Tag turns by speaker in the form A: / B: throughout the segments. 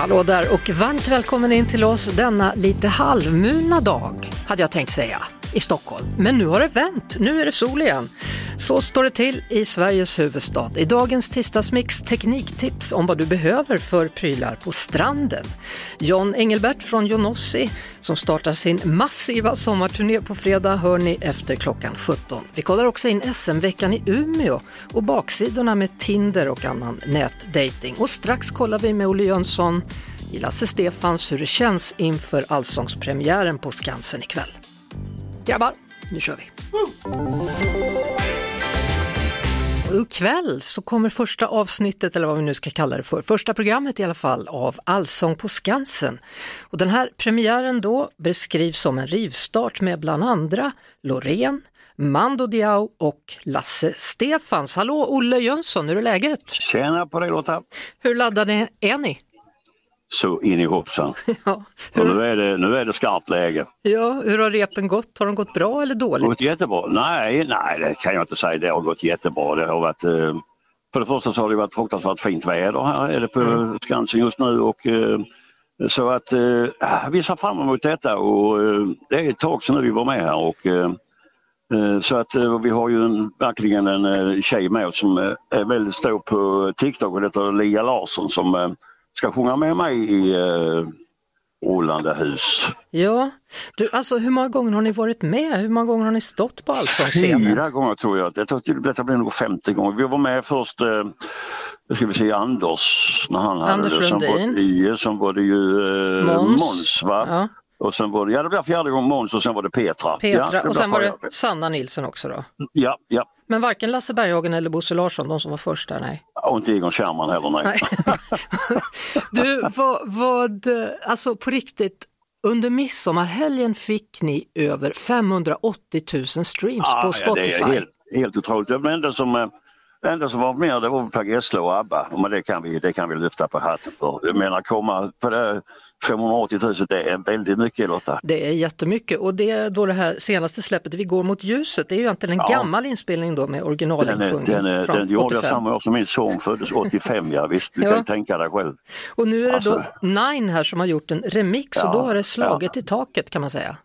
A: Hallå där och varmt välkommen in till oss denna lite halvmulna dag, hade jag tänkt säga, i Stockholm. Men nu har det vänt, nu är det sol igen. Så står det till i Sveriges huvudstad. I dagens tisdagsmix tekniktips om vad du behöver för prylar på stranden. John Engelbert från Jonossi som startar sin massiva sommarturné på fredag hör ni efter klockan 17. Vi kollar också in SM-veckan i Umeå och baksidorna med Tinder och annan nätdating. Och strax kollar vi med Olle Jönsson i Lasse Stefans hur det känns inför allsångspremiären på Skansen ikväll. Grabbar, nu kör vi! Mm ikväll så kommer första avsnittet, eller vad vi nu ska kalla det för, första programmet i alla fall, av Allsång på Skansen. Och den här premiären då beskrivs som en rivstart med bland andra Loreen, Mando Diao och Lasse Stefans. Hallå Olle Jönsson, hur är läget?
B: Tjena på dig Lotta!
A: Hur laddade är ni?
B: Så in i hoppsan.
A: Ja, hur,
B: nu, är det, nu är det skarpt läge.
A: ja, hur har repen gått? Har de gått bra eller dåligt?
B: gått jättebra. Nej, nej, det kan jag inte säga. Det har gått jättebra. Det har varit, eh, för det första så har det varit fruktansvärt fint väder här är det på
A: Mm.
B: Skansen just nu. Och, eh, så att eh, vi ser fram emot detta och det är ett tag sedan vi var med här. Och, så att vi har ju en, verkligen en tjej med oss som är väldigt stor på TikTok och det heter Lia Larsson som ska sjunga med mig i eh, Rullande hus.
A: Ja, du, alltså hur många gånger har ni varit med? Hur många gånger har ni stått på allsångsscenen?
B: Fyra gånger tror jag. Detta, detta blir nog 50 gånger. Vi var med först, eh, ska vi se, Anders när han
A: Anders
B: hade det.
A: Lundin.
B: var, det- sen var det ju eh,
A: Måns.
B: Måns. va?
A: Ja.
B: Och sen var det, ja det blev fjärde gången Måns och sen var det Petra.
A: Petra
B: ja,
A: och sen var det Sanna Nilsson också då.
B: Ja, ja.
A: Men varken Lasse Berghagen eller Bosse Larsson, de som var först där, nej.
B: Och inte Egon Kärrman heller nej.
A: nej. du, vad, vad, alltså på riktigt, under midsommarhelgen fick ni över 580 000 streams på
B: Ja,
A: Spotify.
B: det är helt, helt otroligt. Det enda som, eh, det enda som var med det var Per Gessle och ABBA. Men det kan, vi, det kan vi lyfta på hatten för. Jag menar komma på det 580 000 det är väldigt mycket Lotta.
A: Det är jättemycket och det är då det här senaste släppet, Vi går mot ljuset, det är ju egentligen en
B: Ja.
A: gammal inspelning då med originalinsjungning
B: den, den gjorde jag
A: 85.
B: samma år som min son föddes 85 ja visst, du
A: Ja.
B: kan tänka dig själv.
A: Och nu är det
B: Alltså.
A: då Nine här som har gjort en remix och
B: Ja,
A: då har det slagit i taket kan man säga.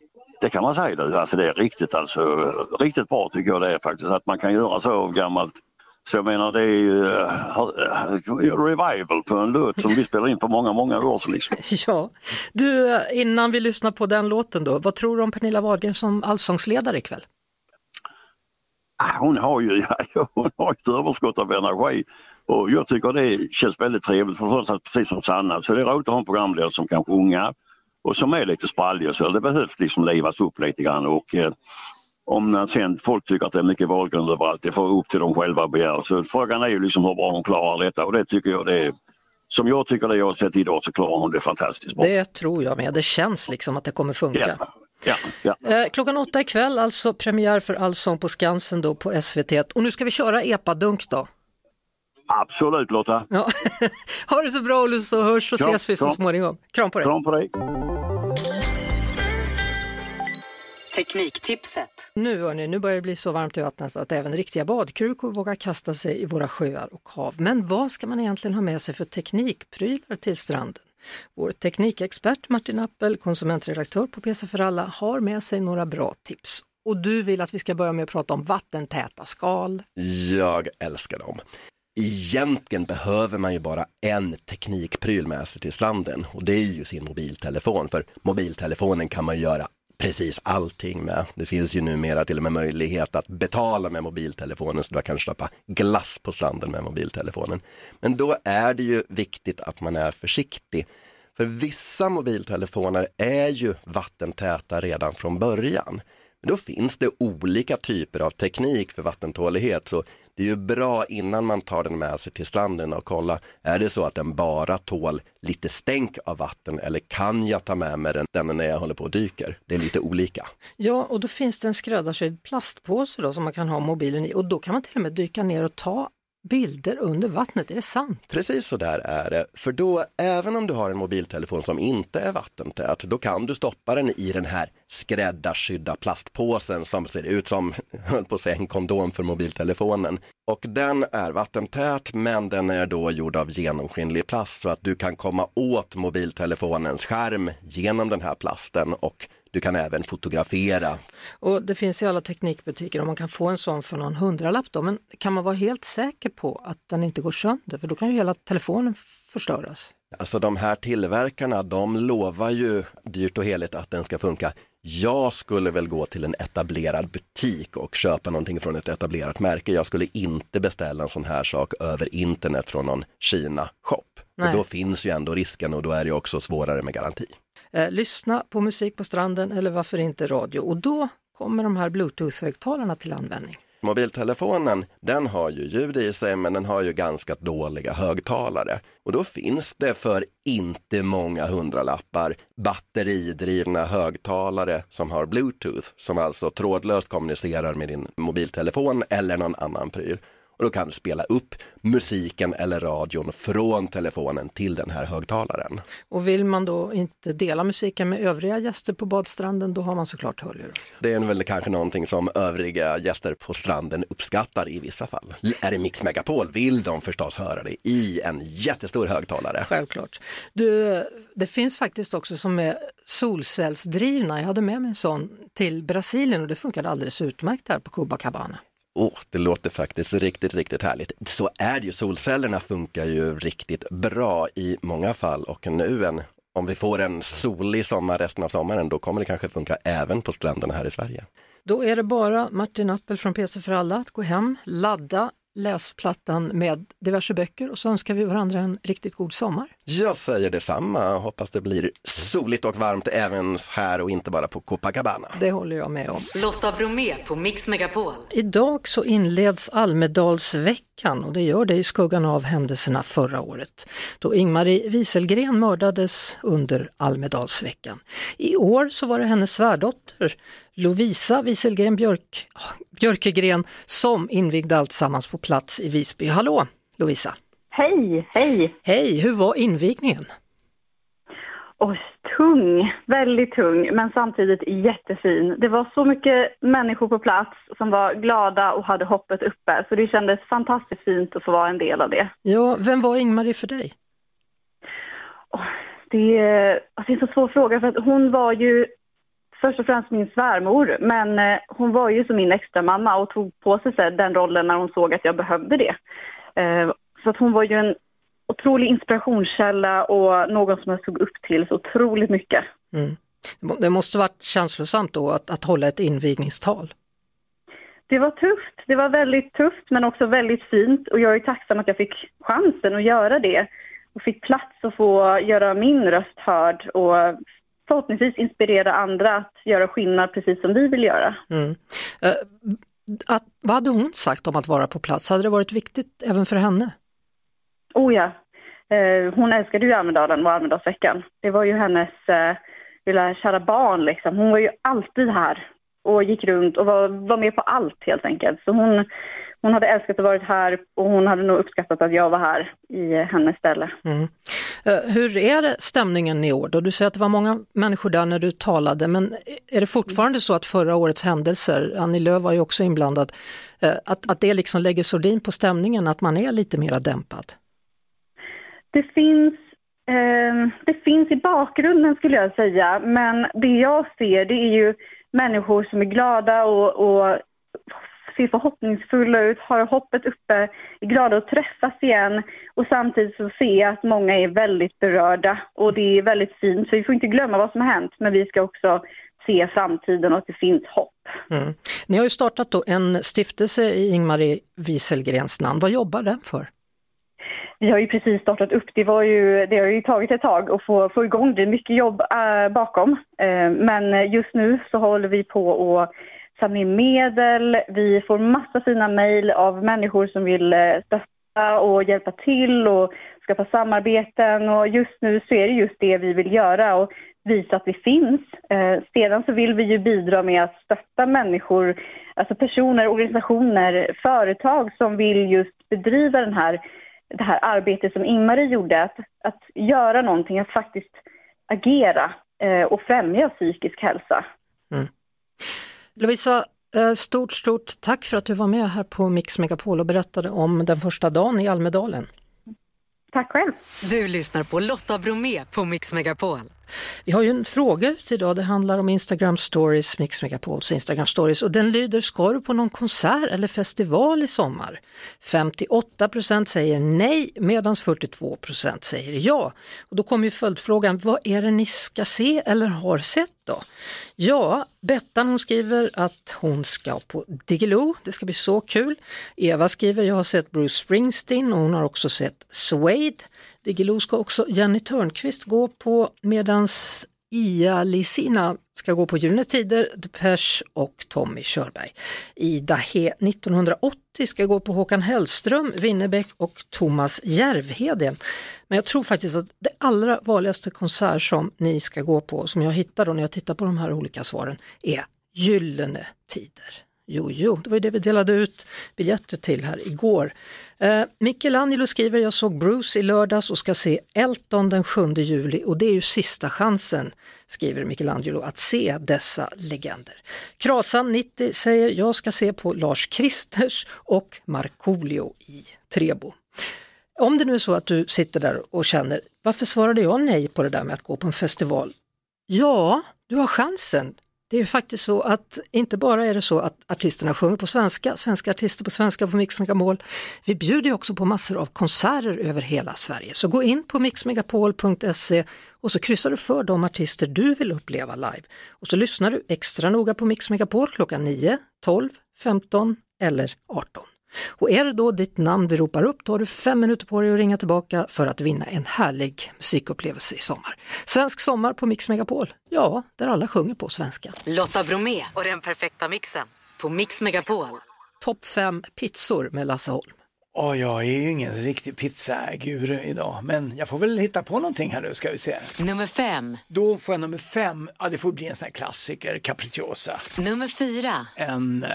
B: Det kan man säga alltså det är riktigt alltså, riktigt bra tycker jag det är faktiskt att man kan göra så av gammalt. Så jag menar det är ju uh, revival på en låt som vi spelade in för många, många år sedan. Liksom.
A: Ja, du innan vi lyssnar på den låten då, vad tror du om Pernilla Wahlgren som allsångsledare ikväll?
B: Ah, Hon har ju hon har ett överskott av energi och jag tycker det känns väldigt trevligt. För precis som Sanna, så det är roligt att ha en programledare som kan sjunga och som är lite sprallig. Så det behövs liksom livas upp lite grann. Och, eh, om sen folk tycker att det är mycket Wahlgren överallt, det får upp till dem själva att begära. Så frågan är ju liksom hur bra de klarar detta och det tycker jag det är. Som jag tycker det jag har sett idag så klarar hon det fantastiskt bra.
A: Det tror jag med, det känns liksom att det kommer funka.
B: Ja, ja, ja.
A: Eh, klockan åtta ikväll, alltså premiär för Allsång på Skansen då på SVT. Och nu ska vi köra epadunk då.
B: Absolut Lotta.
A: Ja. ha det så bra Olle så hörs och
B: Kram,
A: ses vi så småningom. Kram på dig!
B: Kram på dig.
C: Tekniktipset.
A: Nu hörni, nu börjar det bli så varmt i vattnet att även riktiga badkrukor vågar kasta sig i våra sjöar och hav. Men vad ska man egentligen ha med sig för teknikprylar till stranden? Vår teknikexpert Martin Appel, konsumentredaktör på PC för alla, har med sig några bra tips. Och du vill att vi ska börja med att prata om vattentäta skal.
D: Jag älskar dem. Egentligen behöver man ju bara en teknikpryl med sig till stranden och det är ju sin mobiltelefon för mobiltelefonen kan man göra precis allting med. Det finns ju numera till och med möjlighet att betala med mobiltelefonen så du kan köpa glass på stranden med mobiltelefonen. Men då är det ju viktigt att man är försiktig. För vissa mobiltelefoner är ju vattentäta redan från början. Men då finns det olika typer av teknik för vattentålighet. Så det är ju bra innan man tar den med sig till stranden och kolla, är det så att den bara tål lite stänk av vatten eller kan jag ta med mig den, den när jag håller på och dyker? Det är lite olika.
A: Ja, och då finns det en skräddarsydd plastpåse då som man kan ha mobilen i och då kan man till och med dyka ner och ta bilder under vattnet, är det sant?
D: Precis så där är det, för då även om du har en mobiltelefon som inte är vattentät, då kan du stoppa den i den här skräddarsydda plastpåsen som ser ut som, höll på att säga, en kondom för mobiltelefonen. Och den är vattentät men den är då gjord av genomskinlig plast så att du kan komma åt mobiltelefonens skärm genom den här plasten och du kan även fotografera.
A: Och det finns i alla teknikbutiker och man kan få en sån för någon hundralapp då, men kan man vara helt säker på att den inte går sönder? För då kan ju hela telefonen förstöras.
D: Alltså de här tillverkarna, de lovar ju dyrt och heligt att den ska funka. Jag skulle väl gå till en etablerad butik och köpa någonting från ett etablerat märke. Jag skulle inte beställa en sån här sak över internet från någon Kina-shop. För då finns ju ändå risken och då är det också svårare med garanti.
A: Eh, lyssna på musik på stranden eller varför inte radio och då kommer de här bluetooth-högtalarna till användning.
D: Mobiltelefonen, den har ju ljud i sig men den har ju ganska dåliga högtalare. Och då finns det för inte många hundralappar batteridrivna högtalare som har bluetooth, som alltså trådlöst kommunicerar med din mobiltelefon eller någon annan pryl. Och då kan du spela upp musiken eller radion från telefonen till den här högtalaren.
A: Och vill man då inte dela musiken med övriga gäster på badstranden, då har man såklart hörlurar.
D: Det är väl kanske någonting som övriga gäster på stranden uppskattar i vissa fall. Är det Mix Megapol vill de förstås höra det i en jättestor högtalare.
A: Självklart. Du, det finns faktiskt också som är solcellsdrivna. Jag hade med mig en sån till Brasilien och det funkade alldeles utmärkt där på Copacabana.
D: Oh, det låter faktiskt riktigt, riktigt härligt. Så är det ju, solcellerna funkar ju riktigt bra i många fall och nu en, om vi får en solig sommar resten av sommaren, då kommer det kanske funka även på stränderna här i Sverige.
A: Då är det bara Martin Appel från PC för alla att gå hem, ladda läsplattan med diverse böcker och så önskar vi varandra en riktigt god sommar.
D: Jag säger detsamma, hoppas det blir soligt och varmt även här och inte bara på Copacabana.
A: Det håller jag med om.
C: Lotta Bromé på Mix Megapol.
A: Idag så inleds Almedalsveckan och det gör det i skuggan av händelserna förra året då Ingmarie Wieselgren mördades under Almedalsveckan. I år så var det hennes svärdotter Lovisa Wieselgren Björk, Björkegren som invigde alltsammans på plats i Visby. Hallå Lovisa!
E: Hej, hej!
A: Hej, hur var invigningen?
E: Och tung, väldigt tung, men samtidigt jättefin. Det var så mycket människor på plats som var glada och hade hoppet uppe, så det kändes fantastiskt fint att få vara en del av det.
A: Ja, vem var Ingmarie för dig?
E: Det, alltså, det är en så svår fråga, för att hon var ju först och främst min svärmor, men eh, hon var ju som min extra mamma och tog på sig den rollen när hon såg att jag behövde det. Eh, så att hon var ju en otrolig inspirationskälla och någon som jag såg upp till så otroligt mycket.
A: Mm. Det måste varit känslosamt då att, att hålla ett invigningstal?
E: Det var tufft. Det var väldigt tufft men också väldigt fint och jag är tacksam att jag fick chansen att göra det och fick plats att få göra min röst hörd och förhoppningsvis inspirera andra att göra skillnad precis som vi vill göra.
A: Mm. Uh, att, vad hade hon sagt om att vara på plats? Hade det varit viktigt även för henne?
E: Oh ja. Uh, hon älskade ju Almedalen och Almedalsveckan. Det var ju hennes uh, lilla kära barn liksom. Hon var ju alltid här och gick runt och var, var med på allt helt enkelt. Så hon, hon hade älskat att vara här och hon hade nog uppskattat att jag var här i hennes ställe.
A: Mm. Eh, hur är det stämningen i år då? Du säger att det var många människor där när du talade, men är det fortfarande så att förra årets händelser, Annie Lööf var ju också inblandad, eh, att, att det liksom lägger sordin på stämningen, att man är lite mera dämpad?
E: Det finns, eh, det finns i bakgrunden skulle jag säga, men det jag ser det är ju människor som är glada och, och ser förhoppningsfulla ut, har hoppet uppe, är glada att träffas igen och samtidigt så ser jag att många är väldigt berörda och det är väldigt fint. Så vi får inte glömma vad som har hänt men vi ska också se framtiden och att det finns hopp.
A: Mm. Ni har ju startat då en stiftelse i Ingmarie Wieselgrens namn. Vad jobbar den för?
E: Vi har ju precis startat upp. Det, var ju, det har ju tagit ett tag att få, få igång det. är mycket jobb äh, bakom. Äh, men just nu så håller vi på att samla in medel. Vi får massa fina mejl av människor som vill eh, stötta och hjälpa till och skapa samarbeten. Och just nu så är det just det vi vill göra och visa att vi finns. Eh, sedan så vill vi ju bidra med att stötta människor, alltså personer, organisationer, företag som vill just bedriva den här, det här arbetet som Ingmarie gjorde. Att, att göra någonting, att faktiskt agera eh, och främja psykisk hälsa. Mm.
A: Lovisa, eh, stort, stort tack för att du var med här på Mix Megapol och berättade om den första dagen i Almedalen.
E: Tack själv.
C: Du lyssnar på Lotta Bromé på Mix Megapol.
A: Vi har ju en fråga ute idag, det handlar om Instagram stories, Mix Megapols Instagram stories och den lyder, ska du på någon konsert eller festival i sommar? 58% säger nej medan 42% säger ja. Och då kommer ju följdfrågan, vad är det ni ska se eller har sett då? Ja, Bettan hon skriver att hon ska på Diggiloo, det ska bli så kul. Eva skriver, jag har sett Bruce Springsteen och hon har också sett Suede. Diggiloo ska också Jenny Törnqvist gå på medans Ia Lisina ska gå på Gyllene Tider, Depeche och Tommy Körberg. Ida He 1980 ska gå på Håkan Hellström, Winnerbäck och Thomas Järvheden. Men jag tror faktiskt att det allra vanligaste konsert som ni ska gå på, som jag hittar då när jag tittar på de här olika svaren, är Gyllene Tider. Jo, jo, det var ju det vi delade ut biljetter till här igår. Eh, Michelangelo skriver, jag såg Bruce i lördags och ska se Elton den 7 juli och det är ju sista chansen, skriver Michelangelo, att se dessa legender. Krasan 90 säger, jag ska se på Lars Kristers och Markoolio i Trebo. Om det nu är så att du sitter där och känner, varför svarade jag nej på det där med att gå på en festival? Ja, du har chansen. Det är faktiskt så att inte bara är det så att artisterna sjunger på svenska, svenska artister på svenska på Mix Megapol. Vi bjuder också på massor av konserter över hela Sverige. Så gå in på mixmegapol.se och så kryssar du för de artister du vill uppleva live. Och så lyssnar du extra noga på Mix Megapol klockan 9, 12, 15 eller 18. Och är det då ditt namn vi ropar upp, då har du fem minuter på dig att ringa tillbaka för att vinna en härlig musikupplevelse i sommar. Svensk sommar på Mix Megapol, ja, där alla sjunger på svenska.
C: Lotta Bromé och den perfekta mixen på Mix Megapol.
A: Topp fem pizzor med Lasse Holm.
F: Och jag är ju ingen riktig pizzaguru idag, men jag får väl hitta på någonting här nu ska vi se.
C: Nummer fem.
F: Då får jag nummer fem, ja det får bli en sån här klassiker, capricciosa.
C: Nummer fyra.
F: En eh,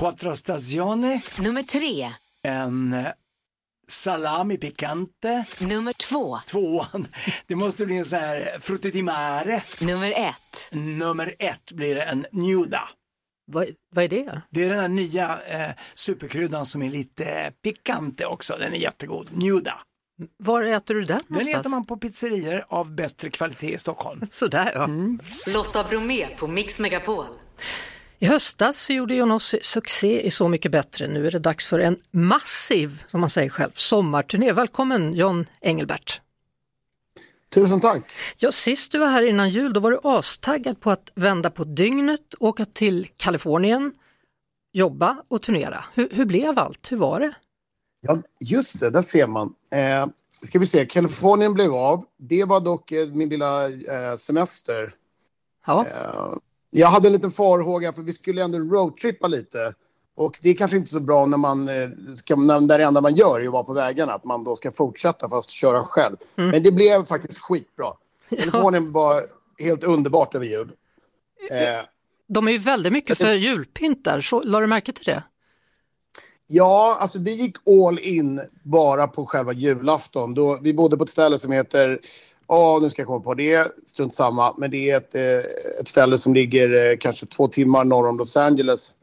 F: quattro stagione,
C: Nummer tre.
F: en eh, salami piccante.
C: Nummer två.
F: Tvåan, det måste bli en sån här frutti di mare.
C: Nummer ett.
F: Nummer ett blir en nuda.
A: Vad, vad är det?
F: Det är den här nya eh, superkryddan som är lite pikante också. Den är jättegod. Nuda.
A: Var äter du den
F: Den
A: någonstans?
F: äter man på pizzerior av bättre kvalitet i Stockholm.
A: Sådär ja.
C: Lotta Bromé på Mix Megapol.
A: I höstas så gjorde Johnossi succé i Så mycket bättre. Nu är det dags för en massiv, som man säger själv, sommarturné. Välkommen John Engelbert.
G: Tusen tack.
A: Ja, sist du var här innan jul då var du astaggad på att vända på dygnet, åka till Kalifornien, jobba och turnera. Hur, hur blev allt? Hur var det?
H: Ja, just det, där ser man. Eh, ska vi se, Kalifornien blev av. Det var dock eh, min lilla eh, semester.
A: Ja.
H: Eh, jag hade en liten farhåga för vi skulle ändå roadtrippa lite. Och det är kanske inte så bra när man eh, ska, när det enda man gör är att vara på vägarna, att man då ska fortsätta fast köra själv. Men det blev faktiskt skitbra. Kalifornien var helt underbart över jul. Eh,
A: De är ju väldigt mycket för julpynt där, så la du märke till det?
H: Ja, alltså vi gick all in bara på själva julafton. Då, vi bodde på ett ställe som heter, ja nu ska jag komma på det, strunt samma, men det är ett, eh, ett ställe som ligger eh, kanske två timmar norr om Los Angeles.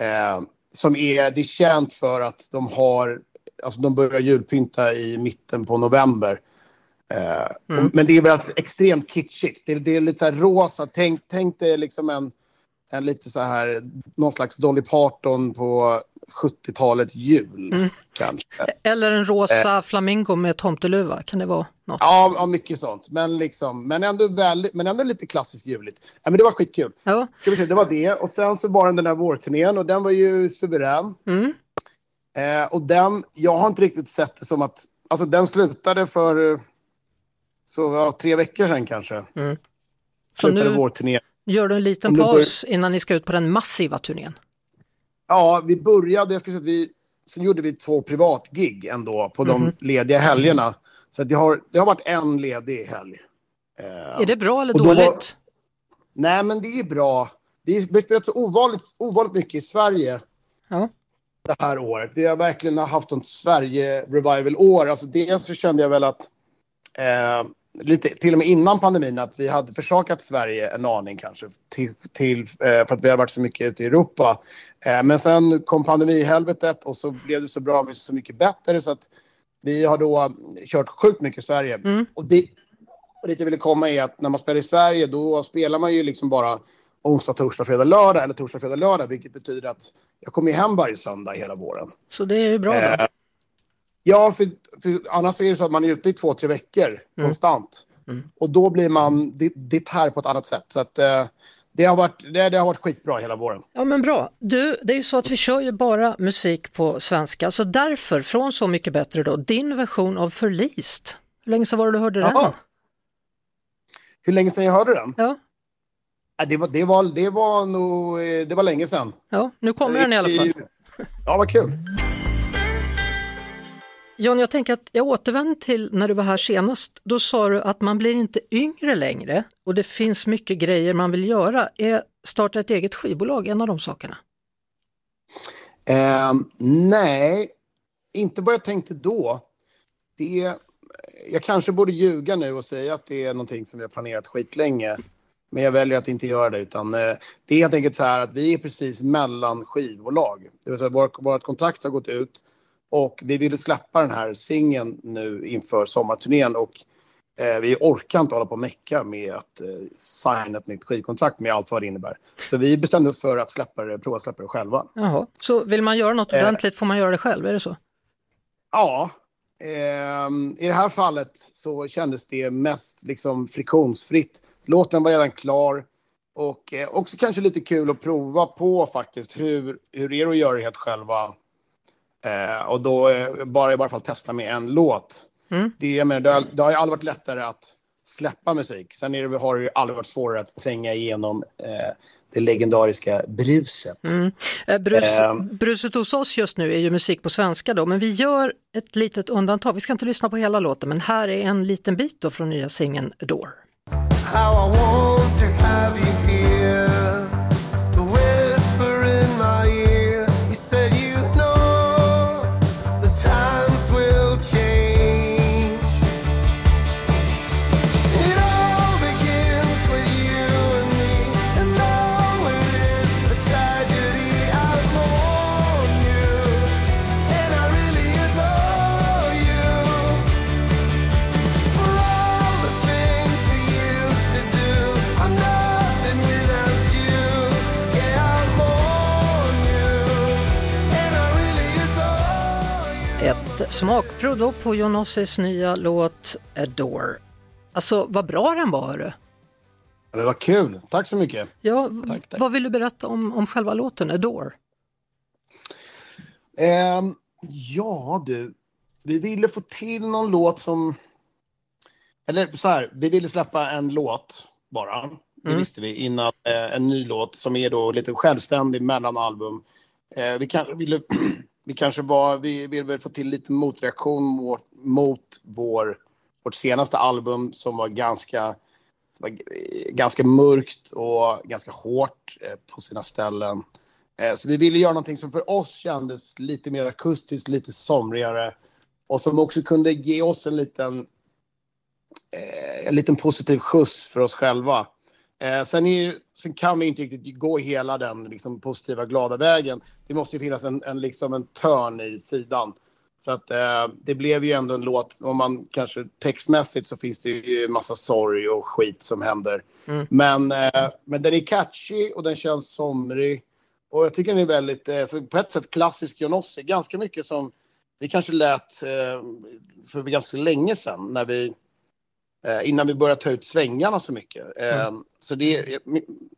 H: Eh, som är, det är känt för att de har, alltså de börjar julpynta i mitten på november. Eh, och, men det är väl extremt kitschigt. Det, det är lite så här rosa, tänk, tänk dig liksom en, en lite så här, någon slags Dolly Parton på 70-talet jul kanske.
A: Eller en rosa flamingo med tomteluva, kan det vara något?
H: Ja, ja, mycket sånt. Men, liksom, men, ändå väldigt, men ändå lite klassiskt juligt. Ja, men det var skitkul.
A: Ja.
H: Ska vi se, det var det. Och sen så var den den där vårturnén och den var ju suverän.
A: Mm.
H: Eh, och den, jag har inte riktigt sett det som att, alltså den slutade för eh, så, ja, tre veckor sedan kanske.
A: Mm. Så
H: Slutade
A: nu,
H: vårturnén.
A: Gör du en liten
H: du
A: paus innan ni ska ut på den massiva turnén?
H: Ja, vi började, jag ska säga att vi, sen gjorde vi två privatgig ändå på de
A: Mhm.
H: lediga helgerna. Så det, har, det har varit en ledig helg. Eh,
A: Är det bra eller
H: och då var-
A: dåligt?
H: Nej, men det är bra. Vi har spelat så ovanligt, ovanligt mycket i Sverige
A: Ja.
H: det här året. Vi har verkligen haft en Sverige-revival-år. Alltså dels så kände jag väl att, eh, lite, till och med innan pandemin, att vi hade försakat Sverige en aning kanske, till, till, eh, för att vi har varit så mycket ute i Europa. Eh, men sen kom pandemihelvetet och så blev det så bra, vi så mycket bättre, så att vi har då kört sjukt mycket i Sverige.
A: Mm.
H: Och det, och dit jag ville komma är att när man spelar i Sverige, då spelar man ju liksom bara onsdag, torsdag, fredag, lördag eller torsdag, fredag, lördag, vilket betyder att jag kommer hem varje söndag hela våren.
A: Så det är ju bra då.
H: Eh, Ja, för, för annars är det så att man är ute i två, tre veckor konstant. Och då blir man, det, det tär på ett annat sätt. Så att, eh, det, har varit, det, det har varit skitbra hela våren.
A: Ja men bra. Du, det är ju så att vi kör ju bara musik på svenska, så därför, från Så mycket bättre då, din version av Förlist. Hur länge sedan var det du hörde den?
H: Hur länge sedan jag hörde den?
A: Ja.
H: Det var, det var, det var nog, eh, det var länge sedan.
A: Ja, nu kommer den i alla fall.
H: Ja, vad kul.
A: John, jag tänker att jag återvänder till när du var här senast. Då sa du att man blir inte yngre längre och det finns mycket grejer man vill göra. Är starta ett eget skivbolag en av de sakerna?
H: Eh, nej, inte vad jag tänkte då. Det, jag kanske borde ljuga nu och säga att det är någonting som vi har planerat skitlänge. Men jag väljer att inte göra det. Utan, eh, det är helt enkelt så här att vi är precis mellan skivbolag. Det vill säga vårt, vårt kontrakt har gått ut och vi ville släppa den här singeln nu inför sommarturnén. Och eh, vi orkar inte hålla på och mecka med att eh, signa ett nytt skivkontrakt med allt vad det innebär. Så vi bestämde oss för att släppa det, prova släppa det själva.
A: Jaha, så vill man göra något
H: Eh.
A: ordentligt får man göra det själv, är det så?
H: Ja, ehm, i det här fallet så kändes det mest liksom friktionsfritt. Låten var redan klar och eh, också kanske lite kul att prova på faktiskt hur, hur är det att göra det helt själva. Eh, och då eh, bara i varje fall testa med en låt.
A: Mm.
H: Det, jag menar, det, har, det har ju aldrig varit lättare att släppa musik. Sen är det, har det ju aldrig varit svårare att tränga igenom eh, det legendariska bruset.
A: Mm. Eh, Brus,
H: Ehm.
A: bruset hos oss just nu är ju musik på svenska då, men vi gör ett litet undantag. Vi ska inte lyssna på hela låten, men här är en liten bit då från nya singeln Door. Smakprov då på Jonossis nya låt Adore. Alltså vad bra den var hörru.
H: Det var kul. Tack så mycket.
A: Ja, vad vill du berätta om, om själva låten Adore?
H: Ehm, ja, du. Vi ville få till någon låt som... Eller så här, vi ville släppa en låt bara. Det
A: Mm.
H: visste vi innan. Eh, en ny låt som är då lite självständig mellan album. Eh, vi, kan, ville, vi kanske var... Vi ville väl få till lite motreaktion mot, mot vår, vårt senaste album som var ganska var ganska mörkt och ganska hårt eh, på sina ställen. Eh, så vi ville göra någonting som för oss kändes lite mer akustiskt, lite somrigare och som också kunde ge oss en liten, eh, en liten positiv skjuts för oss själva. Eh, Sen, är, sen kan vi inte riktigt gå hela den liksom, positiva, glada vägen. Det måste ju finnas en, en, liksom en törn i sidan. Så att eh, det blev ju ändå en låt, om man kanske textmässigt så finns det ju massa sorg och skit som händer.
A: Mm.
H: Men, eh, men den är catchy och den känns somrig. Och jag tycker den är väldigt, eh, på ett sätt klassisk Johnossi. Ganska mycket som vi kanske lät eh, för ganska länge sedan när vi innan vi började ta ut svängarna så mycket. Eh,
A: Mm.
H: så det,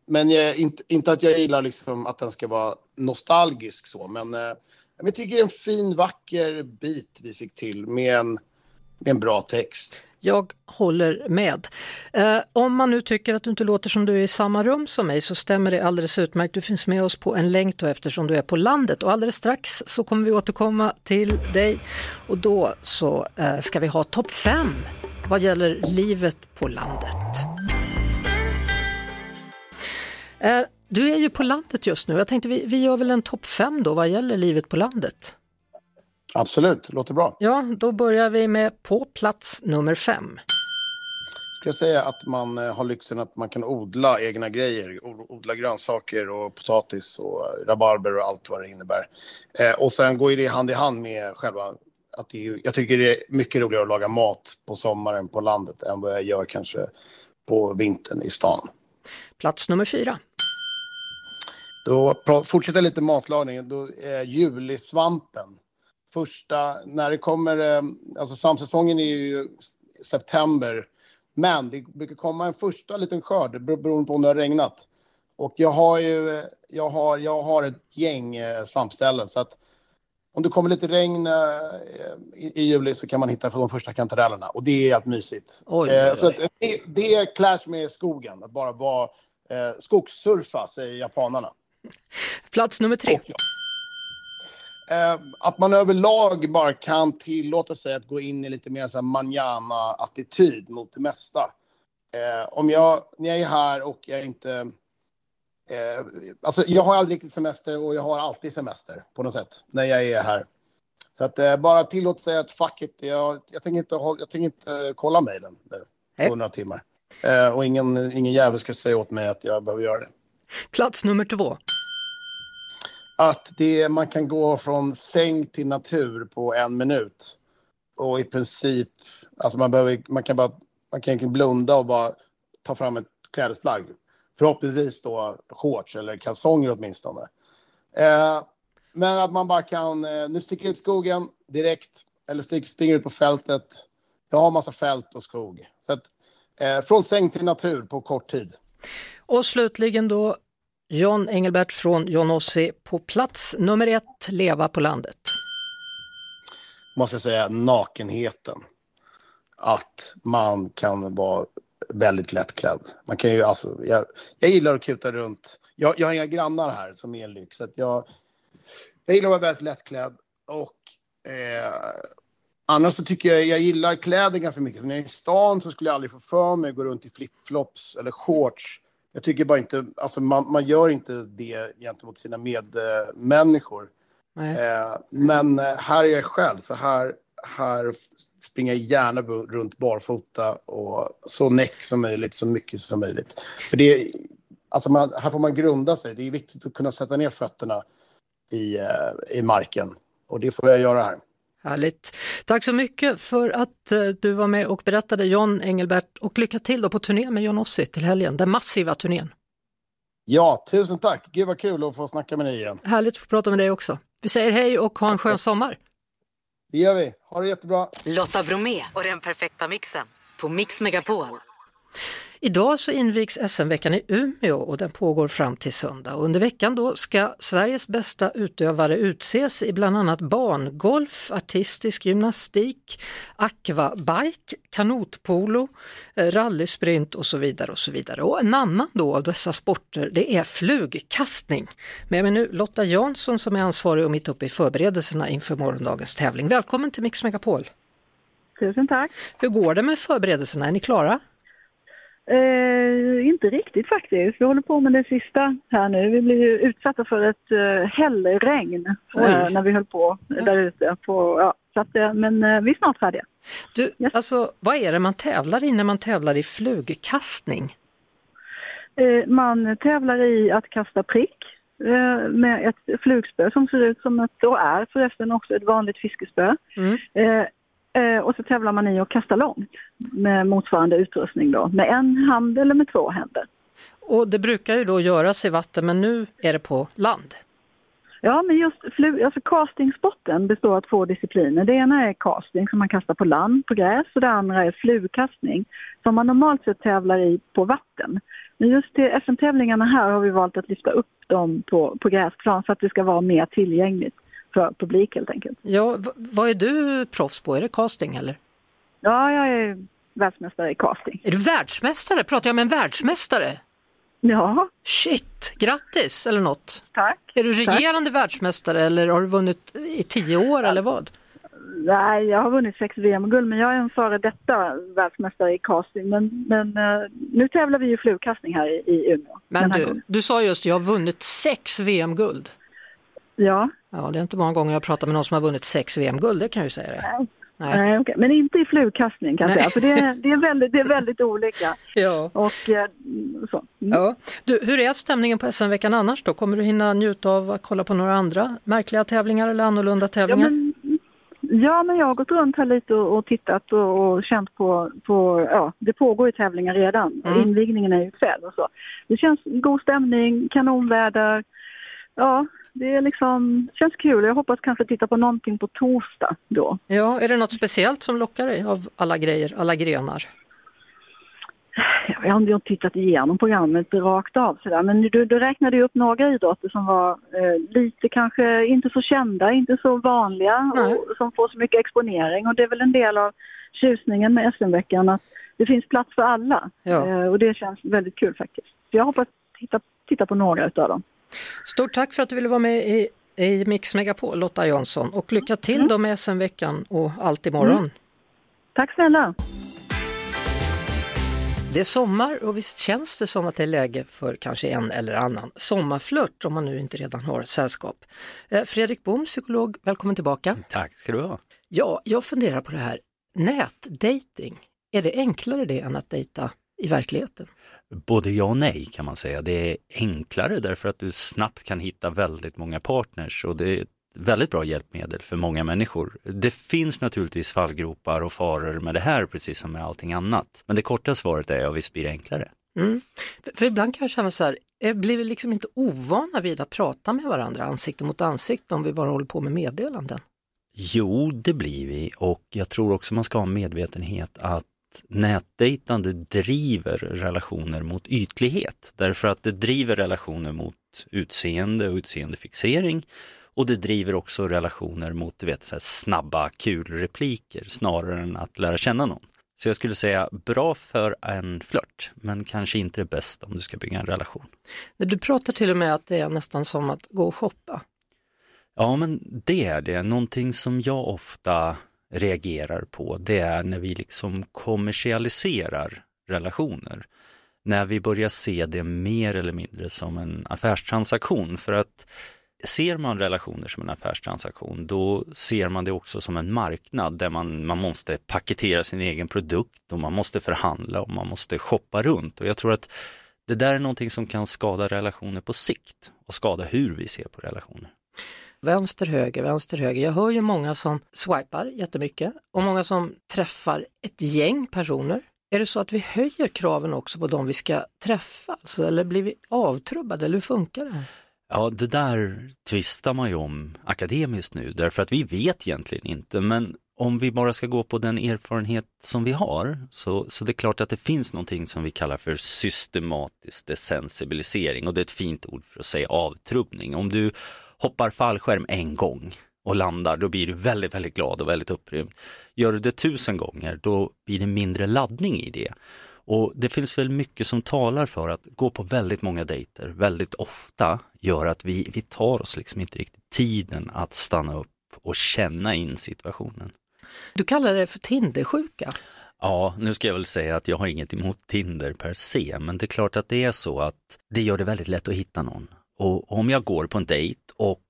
H: men jag, inte, inte att jag gillar liksom att den ska vara nostalgisk så, men eh, jag tycker det är en fin, vacker bit vi fick till med en, med en bra text.
A: Jag håller med. Eh, om man nu tycker att du inte låter som du är i samma rum som mig så stämmer det alldeles utmärkt. Du finns med oss på en länk då eftersom du är på landet och alldeles strax så kommer vi återkomma till dig och då så eh, ska vi ha topp 5 vad gäller livet på landet. Eh, du är ju på landet just nu. Jag tänkte vi, vi gör väl en topp 5 då vad gäller livet på landet.
H: Absolut, låter bra.
A: Ja, då börjar vi med på plats nummer 5.
H: Ska jag säga att man eh, har lyxen att man kan odla egna grejer. Odla grönsaker och potatis och rabarber och allt vad det innebär. Eh, och sen går det hand i hand med själva att det är, jag tycker det är mycket roligare att laga mat på sommaren på landet än vad jag gör kanske på vintern i stan.
A: Plats nummer 4.
H: Då fortsätter lite matlagning. Då är julisvampen. Första, när det kommer, eh, alltså svampsäsongen är ju september. Men det brukar komma en första liten skörd bero- beroende på om det har regnat. Och jag har ju, eh, jag har, jag har ett gäng eh, svampställen så att om det kommer lite regn eh, i, i juli så kan man hitta de första kantarellerna och det är helt mysigt.
A: Oj,
H: Eh,
A: oj,
H: Så
A: oj.
H: att det, det clash med skogen, att bara vara eh, skogssurfa säger japanerna.
A: Plats nummer 3.
H: Eh, att man överlag bara kan tillåta sig att gå in i lite mer så här manjana-attityd mot det mesta. Eh, om jag, när jag är här och jag inte... Eh, alltså jag har aldrig riktigt semester och jag har alltid semester på något sätt när jag är här. Så att eh, bara tillåta sig att fuck it, jag, jag tänker inte, jag tänker inte eh, kolla mejlen nu på några timmar. Eh, och ingen, ingen jävel ska säga åt mig att jag behöver göra det.
A: Plats nummer 2.
H: att det, man kan gå från säng till natur på en minut. Och i princip, alltså man, behöver, man kan bara man kan blunda och bara ta fram ett klädesplagg. Förhoppningsvis då shorts eller kalsonger åtminstone. Eh, men att man bara kan, eh, nu sticker jag ut skogen direkt, eller stick, springer ut på fältet. Jag har massa fält och skog. Så att, eh, från säng till natur på kort tid.
A: Och slutligen då John Engelbert från John Ossi på plats nummer ett, Leva på landet.
H: måste jag säga, nakenheten. Att man kan vara väldigt lättklädd. Man kan ju, alltså, jag, jag gillar att kuta runt. Jag, jag har inga grannar här som är en lyx. Så jag, jag gillar att vara väldigt lättklädd. Och eh, annars så tycker jag, jag gillar kläder ganska mycket. Så när jag är i stan så skulle jag aldrig få för mig att gå runt i flipflops eller shorts. Jag tycker bara inte, alltså man, man gör inte det gentemot sina medmänniskor. Eh, men eh, här är jag själv, så här, här springer gärna runt barfota och så näck som möjligt, så mycket som möjligt. För det, alltså man, här får man grunda sig. Det är viktigt att kunna sätta ner fötterna i, eh, i marken. Och det får jag göra här.
A: Härligt. Tack så mycket för att eh, du var med och berättade John Engelbert och lycka till då på turné med John Ossi till helgen, den massiva turnén.
H: Ja, tusen tack. Gud vad kul att få snacka med dig igen.
A: Härligt att få prata med dig också. Vi säger hej och ha en skön sommar.
H: Det gör vi. Ha det jättebra.
C: Lotta Bromé och den perfekta mixen på Mix Megapol.
A: Idag så invigs SM-veckan i Umeå och den pågår fram till söndag. Och under veckan då ska Sveriges bästa utövare utses i bland annat barngolf, artistisk gymnastik, aquabike, kanotpolo, eh, rallysprint och så vidare. Och så vidare. Och en annan då av dessa sporter det är flugkastning. Med mig nu Lotta Jansson som är ansvarig och mitt uppe i förberedelserna inför morgondagens tävling. Välkommen till Mix Megapol!
E: Tusen tack.
A: Hur går det med förberedelserna? Är ni klara?
E: Eh, inte riktigt faktiskt. Vi håller på med det sista här nu. Vi blev ju utsatta för ett eh, hällregn eh, när vi höll på där ute. På, ja, så att, eh, men eh, vi är snart färdiga.
A: Du, alltså, vad är det man tävlar i när man tävlar i flugkastning?
E: Eh, man tävlar i att kasta prick eh, med ett flugspö som ser ut som ett, och är förresten också ett vanligt fiskespö. Eh, och så tävlar man i att kasta långt med motsvarande utrustning då, med en hand eller med två händer.
A: Och det brukar ju då göras i vatten men nu är det på land.
E: Ja, men just alltså castingsporten består av två discipliner. Det ena är casting som man kastar på land, på gräs, och det andra är flugkastning som man normalt sett tävlar i på vatten. Men just till SM-tävlingarna här har vi valt att lyfta upp dem på, på gräsplan för att det ska vara mer tillgängligt för publik helt enkelt.
A: Ja, vad är du proffs på? Är det casting eller?
I: Ja, jag är världsmästare i casting.
A: Är du världsmästare? Pratar jag med en världsmästare?
I: Ja.
A: Shit, grattis eller något.
I: Tack.
A: Är du regerande världsmästare eller har du vunnit i tio år eller vad?
I: Nej, jag har vunnit sex VM-guld men jag är en före detta världsmästare i casting. Men, men eh, nu tävlar vi i flugkastning här i, i Umeå.
A: Men du,
I: gången.
A: du sa just jag har vunnit sex VM-guld.
I: Ja.
A: Ja, det är inte många gånger jag pratar med någon som har vunnit sex VM-guld, det kan jag ju säga. Det. Nej.
I: Nej, okej. Men inte i flugkastning kan jag
A: Nej.
I: säga, för det, är- det, är väldigt, det är väldigt olika.
A: Ja.
I: Och eh, så.
A: Ja. Du, hur är stämningen på SM-veckan annars då? Kommer du hinna njuta av att kolla på några andra märkliga tävlingar eller annorlunda
I: Ja
A: tävlingar?
I: men, ja, men jag har gått runt här lite och, och tittat och, och känt på, på, ja, det pågår ju tävlingar redan.
A: Mm.
I: Invigningen är ju ikväll och så. Det känns god stämning, kanonväder. Ja, det är liksom, känns kul. Jag hoppas kanske titta på någonting på torsdag då.
A: Ja, är det något speciellt som lockar dig av alla grejer, alla grenar?
I: Jag har inte tittat igenom programmet rakt av sådär, men du, du räknade ju upp några idrotter som var eh, lite kanske inte så kända, inte så vanliga och som får så mycket exponering och det är väl en del av tjusningen med SM-veckan att det finns plats för alla
A: Ja.
I: eh, och det känns väldigt kul faktiskt. Så jag hoppas titta, titta på några utav dem.
A: Stort tack för att du ville vara med i, i Mix Megapol, Lotta Jansson. Och lycka till
I: Mm.
A: då med SM-veckan och allt imorgon.
I: Tack snälla!
A: Det är sommar och visst känns det som att det är läge för kanske en eller annan sommarflört om man nu inte redan har sällskap. Eh, Fredrik Bohm, psykolog, välkommen tillbaka.
J: Tack ska du ha.
A: Ja, jag funderar på det här, nätdating. Är det enklare det än att dejta i verkligheten?
J: Både ja och nej kan man säga. Det är enklare därför att du snabbt kan hitta väldigt många partners och det är ett väldigt bra hjälpmedel för många människor. Det finns naturligtvis fallgropar och faror med det här precis som med allting annat. Men det korta svaret är ja, visst blir det enklare.
A: Mm. För, för ibland kan jag känna så här, eh, blir vi liksom inte ovana vid att prata med varandra ansikte mot ansikte om vi bara håller på med meddelanden?
J: Jo, det blir vi och jag tror också man ska ha en medvetenhet att nätdejtande driver relationer mot ytlighet. Därför att det driver relationer mot utseende och utseendefixering och det driver också relationer mot du vet, så här snabba kul repliker snarare än att lära känna någon. Så jag skulle säga bra för en flört men kanske inte det bästa om du ska bygga en relation.
A: Du pratar till och med att det är nästan som att gå och shoppa.
J: Ja, men det är det. Någonting som jag ofta reagerar på, det är när vi liksom kommersialiserar relationer. När vi börjar se det mer eller mindre som en affärstransaktion. För att ser man relationer som en affärstransaktion, då ser man det också som en marknad där man, man måste paketera sin egen produkt och man måste förhandla och man måste shoppa runt. Och jag tror att det där är någonting som kan skada relationer på sikt och skada hur vi ser på relationer.
A: Vänster, höger, vänster, höger. Jag hör ju många som swipar jättemycket och många som träffar ett gäng personer. Är det så att vi höjer kraven också på de vi ska träffa? Alltså, eller blir vi avtrubbade? Eller hur funkar det här?
J: Ja, det där tvistar man ju om akademiskt nu därför att vi vet egentligen inte. Men om vi bara ska gå på den erfarenhet som vi har så, så det är klart att det finns någonting som vi kallar för systematisk desensibilisering och det är ett fint ord för att säga avtrubbning. Om du hoppar fallskärm en gång och landar, då blir du väldigt, väldigt glad och väldigt upprymd. Gör du det tusen gånger, då blir det mindre laddning i det. Och det finns väl mycket som talar för att gå på väldigt många dejter väldigt ofta gör att vi, vi tar oss liksom inte riktigt tiden att stanna upp och känna in situationen.
A: Du kallar det för Tindersjuka.
J: Ja, nu ska jag väl säga att jag har inget emot Tinder per se, men det är klart att det är så att det gör det väldigt lätt att hitta någon. Och om jag går på en dejt och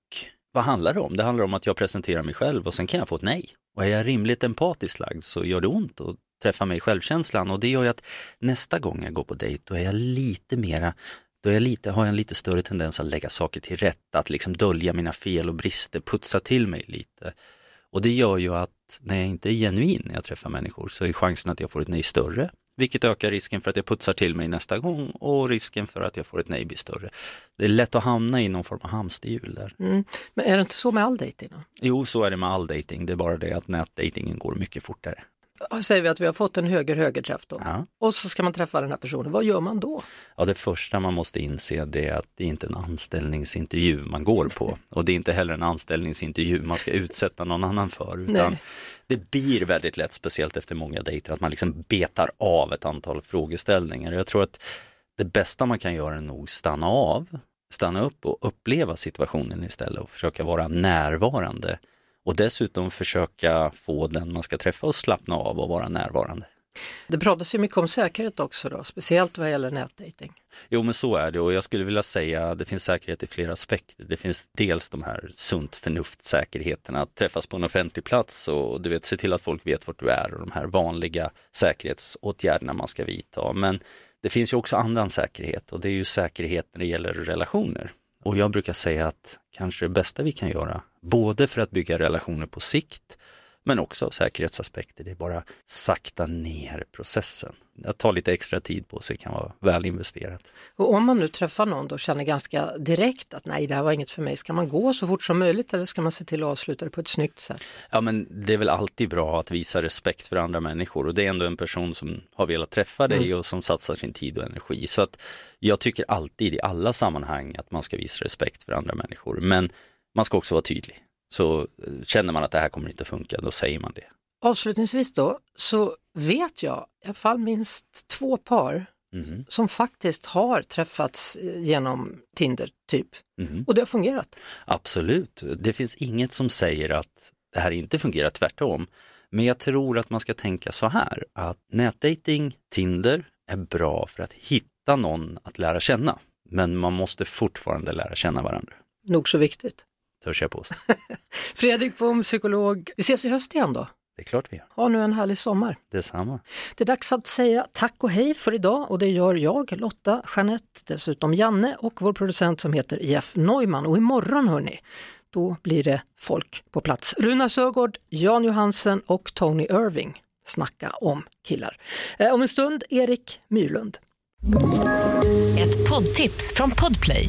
J: vad handlar det om? Det handlar om att jag presenterar mig själv och sen kan jag få ett nej. Och är jag rimligt empatiskt lagd så gör det ont att träffa mig i självkänslan och det gör ju att nästa gång jag går på dejt då är jag lite mera då jag lite, har jag en lite större tendens att lägga saker till rätta, att liksom dölja mina fel och brister, putsa till mig lite. Och det gör ju att när jag inte är genuin när jag träffar människor så är chansen att jag får ett nej större, vilket ökar risken för att jag putsar till mig nästa gång och risken för att jag får ett nej blir större. Det är lätt att hamna i någon form av hamsterhjul där.
A: Mm. Men är det inte så med all dejting? då?
J: Jo, så är det med all dating. det är bara det att nätdatingen går mycket fortare.
A: säger vi att vi har fått en höger-högerträff då.
J: Ja.
A: Och så ska man träffa den här personen, vad gör man då?
J: Ja, det första man måste inse det är att det är inte en anställningsintervju man går på och det är inte heller en anställningsintervju man ska utsätta någon annan för. Utan
A: Nej
J: det blir väldigt lätt, speciellt efter många dejter, att man liksom betar av ett antal frågeställningar. Jag tror att det bästa man kan göra är nog stanna av, stanna upp och uppleva situationen istället och försöka vara närvarande. Och dessutom försöka få den man ska träffa att slappna av och vara närvarande.
A: Det pratas ju mycket om säkerhet också då, speciellt vad gäller nätdating.
J: Jo men så är det och jag skulle vilja säga att det finns säkerhet i flera aspekter. Det finns dels de här sunt förnuft-säkerheterna, att träffas på en offentlig plats och du vet, se till att folk vet vart du är och de här vanliga säkerhetsåtgärderna man ska vidta. Men det finns ju också annan säkerhet och det är ju säkerhet när det gäller relationer. Och jag brukar säga att kanske det bästa vi kan göra, både för att bygga relationer på sikt, men också av säkerhetsaspekter, det är bara sakta ner processen. Att ta lite extra tid på sig kan vara väl investerat.
A: Och om man nu träffar någon då och känner ganska direkt att nej det här var inget för mig, ska man gå så fort som möjligt eller ska man se till att avsluta det på ett snyggt sätt?
J: Ja men det är väl alltid bra att visa respekt för andra människor och det är ändå en person som har velat träffa dig
A: Mm.
J: och som satsar sin tid och energi. Så att jag tycker alltid i alla sammanhang att man ska visa respekt för andra människor. Men man ska också vara tydlig. Så eh, känner man att det här kommer inte funka, då säger man det.
A: Avslutningsvis då så vet jag i alla fall minst två par
J: Mhm.
A: som faktiskt har träffats eh, genom Tinder typ
J: Mhm.
A: och det har fungerat.
J: Absolut, det finns inget som säger att det här inte fungerar, tvärtom. Men jag tror att man ska tänka så här, att nätdating, Tinder, är bra för att hitta någon att lära känna. Men man måste fortfarande lära känna varandra,
A: Nog så viktigt.
J: Törs jag påstå.
A: Fredrik Bohm, psykolog. Vi ses i höst igen då.
J: Det är klart vi gör.
A: Ha nu en härlig sommar.
J: Detsamma.
A: Det är dags att säga tack och hej för idag och det gör jag, Lotta, Jeanette, dessutom Janne och vår producent som heter Jeff Neumann. Och imorgon hörni, då blir det folk på plats. Runa Sörgård, Jan Johansen och Tony Irving. Snacka om killar. Eh, om en stund Erik Myrlund.
K: Ett poddtips från Podplay.